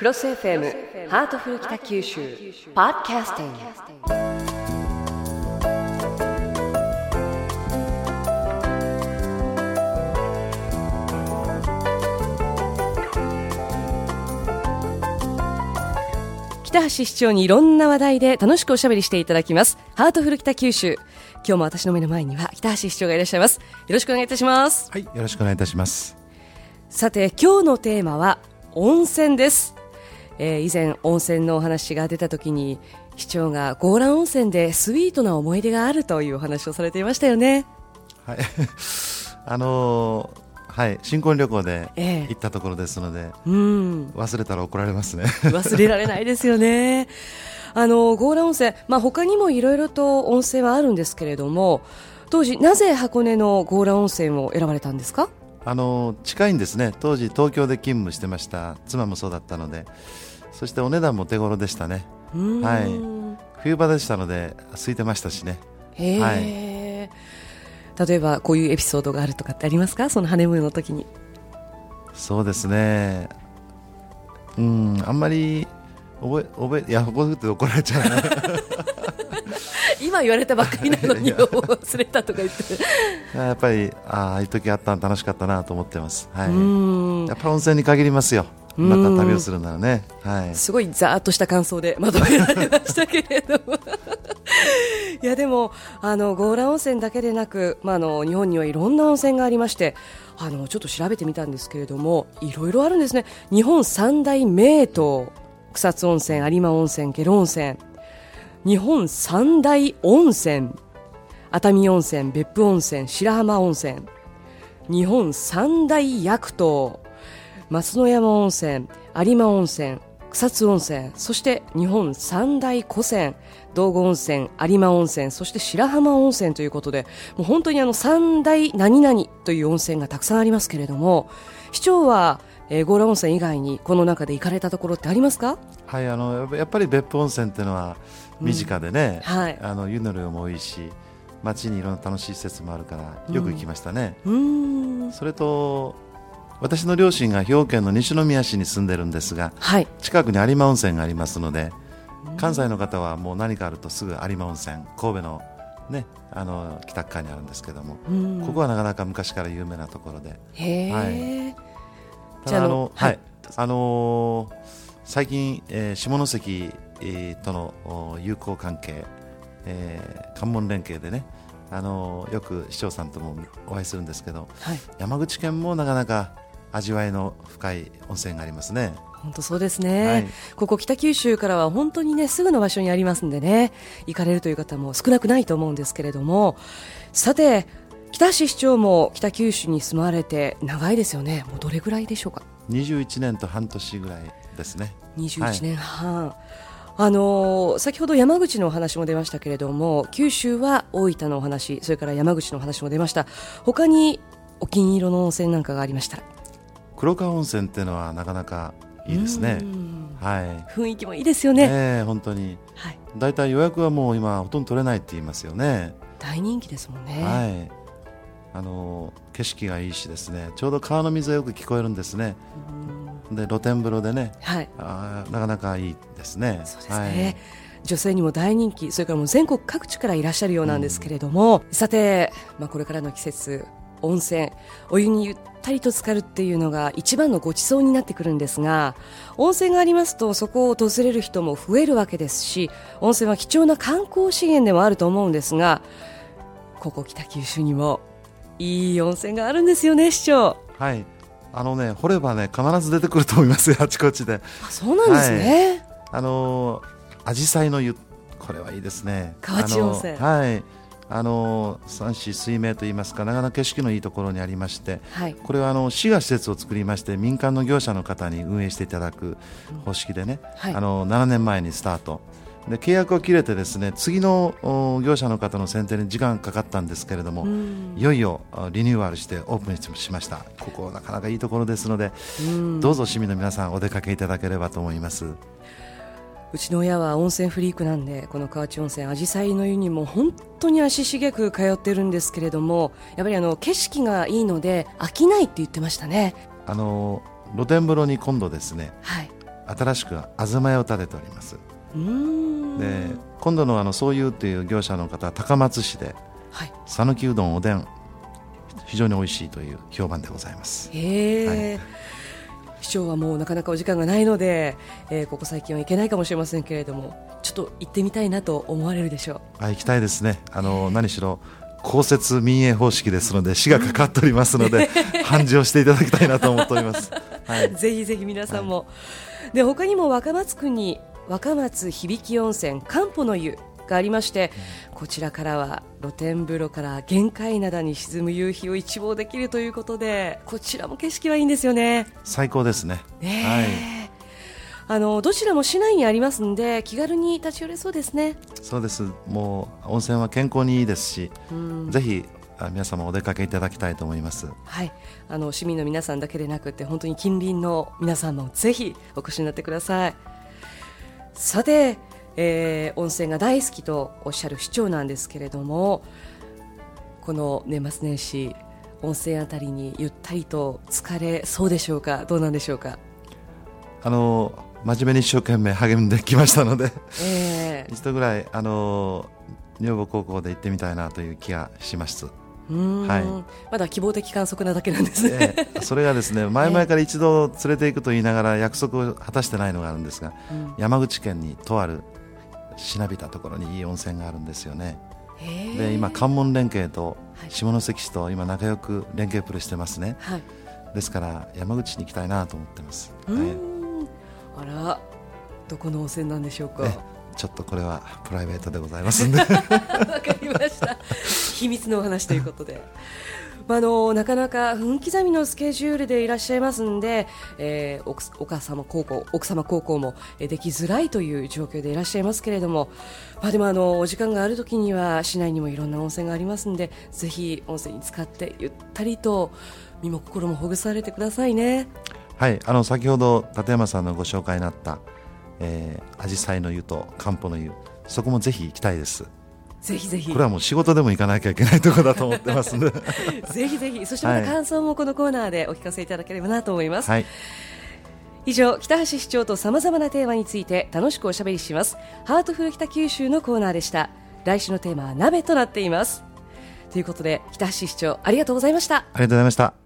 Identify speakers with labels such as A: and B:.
A: クロス FM ハートフル北九州ポッドキャスティング。北橋市長にいろんな話題で楽しくおしゃべりしていただきます。ハートフル北九州。今日も私の目の前には北橋市長がいらっしゃいます。よろしくお願いいたします。
B: はい、よろしくお願いいたします。
A: さて今日のテーマは温泉です、えー以前温泉のお話が出た時に市長が強羅温泉でスイートな思い出があるというお話をされていましたよね。
B: はい、あのーはい、新婚旅行で
A: ええ。
B: 行ったところですので、
A: うん。
B: 忘れたら怒られますね。
A: 忘れられないですよね。あの強羅温泉、まあ、他にもいろいろと温泉はあるんですけれども当時なぜ箱根の強羅温泉を選ばれたんですか？
B: あのー近いんですね。当時東京で勤務してました妻もそうだったので、そしてお値段も手頃でしたね。はい冬場でしたので空いてましたしね。はい
A: 例えばこういうエピソードがあるとかってありますか？そのハネムーンの時に
B: そうですね。うん、あんまり覚え覚えいや覚えて怒られちゃうね。
A: 今言われたばっかりなのに忘れたとか言って、
B: やっぱりああいう時あったの楽しかったなと思ってます。は
A: う
B: い。やっぱり温泉に限りますよ。
A: うん
B: なんか旅をするならね。はい。
A: すごいざーっとした感想でまとめられましたけれども。いやでもあの強羅温泉だけでなく、まあ、あの日本にはいろんな温泉がありましてあのちょっと調べてみたんですけれどもいろいろあるんですね。日本三大名湯草津温泉有馬温泉下呂温泉。日本三大温泉熱海温泉別府温泉白浜温泉。日本三大薬湯。松野山温泉有馬温泉草津温泉そして日本三大古泉道後温泉有馬温泉そして白浜温泉ということでもう本当にあの三大何々という温泉がたくさんありますけれども市長は、えー、強羅温泉以外にこの中で行かれたところってありますか？
B: はい、あのやっぱり別府温泉っていうのは身近でね、
A: はい。
B: あの湯の量も多いし、街にいろんな楽しい施設もあるからよく行きましたね。
A: うーん。
B: それと私の両親が兵庫県の西宮市に住んでるんですが、
A: はい。
B: 近くに有馬温泉がありますので、関西の方はもう何かあるとすぐ有馬温泉、神戸のねあの北側にあるんですけども、
A: うん。
B: ここはなかなか昔から有名なところで。はい。ただあの、
A: はい。
B: はい、あのー最近、えー下関、えーとのお友好関係、えー関門連携でね、あのーよく市長さんともお会いするんですけど、
A: はい。
B: 山口県もなかなか味わいの深い温泉がありますね。
A: 本当そうですね、
B: はい。
A: ここ北九州からは本当にねすぐの場所にありますんでね行かれるという方も少なくないと思うんですけれども。さて北橋市長も北九州に住まれて長いですよね。もうどれぐらいでしょうか
B: ？21年と半年ぐらいですね。
A: 21年半、あのー先ほど山口のお話も出ましたけれども九州は大分のお話それから山口のお話も出ました。他にお気に入りの温泉なんかがありましたら
B: 黒川温泉っていうのはなかなかいいですね。
A: う。ん。
B: はい。
A: 雰囲気もいいですよね、
B: ええ本当に。
A: はい、
B: だいたい予約はもう今ほとんど取れないって言いますよね。
A: 大人気ですもんね、
B: はい、あの景色がいいしですね。ちょうど川の水がよく聞こえるんですね。で露天風呂でね。
A: はい。
B: あーなかなかいいですね。
A: そうですね、女性にも大人気。それからもう全国各地からいらっしゃるようなんですけれども、さて、まあ、これからの季節温泉お湯にゆったりと浸かるっていうのが一番のご馳走になってくるんですが温泉がありますとそこを訪れる人も増えるわけですし温泉は貴重な観光資源でもあると思うんですがここ北九州にもいい温泉があるんですよね市長。
B: はい、はいあのね掘ればね必ず出てくると思いますよ あちこちで。
A: あそうなんですね、
B: あの紫陽花の湯これはいいですね。
A: 河内温泉。
B: はいあの山水水明といいますかなかなか景色のいいところにありまして
A: はい。
B: これはあの市が施設を作りまして民間の業者の方に運営していただく方式でね、
A: はい。
B: あの7年前にスタート。で契約を切れてですね次のお業者の方の選定に時間かかったんですけれども、
A: うん。
B: いよいよあリニューアルしてオープンしました。ここなかなかいいところですので、
A: うん。
B: どうぞ市民の皆さんお出かけいただければと思います
A: うちの親は温泉フリークなんでこの河内温泉紫陽花の湯にも本当に足しげく通ってるんですけれどもやっぱりあの景色がいいので飽きないって言ってましたね。
B: あの露天風呂に今度ですね
A: はい。
B: 新しく東屋を建てております。
A: うん。
B: で今度のあのそういうという業者の方は高松市で
A: はい。
B: 讃岐うどんおでん非常に美味しいという評判でございます。
A: へえ、
B: はい
A: 市長はもうなかなかお時間がないので、えーここ最近は行けないかもしれませんけれどもちょっと行ってみたいなと思われるでしょう。
B: あ行きたいですね。あの何しろ公設民営方式ですので市がかかっておりますので 繁盛していただきたいなと思っております、はい、
A: ぜひぜひ皆さんも、で他にも若松区に若松響温泉漢方の湯がありまして、こちらからは露天風呂から玄界灘に沈む夕日を一望できるということでこちらも景色はいいんですよね。
B: 最高ですね。
A: ね
B: はい。
A: えあのどちらも市内にありますんで気軽に立ち寄れそうですね。
B: そうです。もう温泉は健康にいいですし、
A: うん。
B: ぜひあ皆様お出かけいただきたいと思います。
A: はい、あの市民の皆さんだけでなくて本当に近隣の皆さんもぜひお越しになってください。さて、えー温泉が大好きとおっしゃる市長なんですけれどもこの年末年始温泉あたりにゆったりと疲れそうでしょうか？どうなんでしょうか、
B: あの真面目に一生懸命励んできましたので
A: えー
B: 一度ぐらいあの女房高校で行ってみたいなという気がします、はい。
A: まだ希望的観測なだけなんですね、
B: ええ。それがですね 前々から一度連れて行くと言いながら約束を果たしてないのがあるんですが
A: うん。
B: 山口県にとあるしなびたところにいい温泉があるんですよね。で今関門連携と
A: はい。
B: 下関市と今仲良く連携プレーしてますね。
A: はい。
B: ですから山口に行きたいなと思ってます、はい。
A: あらどこの温泉なんでしょうか？
B: えちょっとこれはプライベートでございますんで
A: わかりました。秘密のお話ということで。まあ、あのなかなか分刻みのスケジュールでいらっしゃいますんで、えー、奥お母様高校奥様高校もえーできづらいという状況でいらっしゃいますけれども、まあ、でもあのお時間がある時には市内にもいろんな温泉がありますんでぜひ温泉に使ってゆったりと身も心もほぐされてくださいね。
B: はいあの先ほど立山さんのご紹介になったえー、紫陽花の湯と漢方の湯。そこもぜひ行きたいです。
A: ぜひぜひ。
B: これはもう仕事でも行かなきゃいけないところだと思ってますんで。
A: ぜひぜひ。そしてまた
B: はい。
A: 感想もこのコーナーでお聞かせいただければなと思います。
B: はい。
A: 以上北橋市長とさまざまなテーマについて楽しくおしゃべりします。ハートフル北九州のコーナーでした。来週のテーマは鍋となっています。ということで北橋市長ありがとうございました。
B: ありがとうございました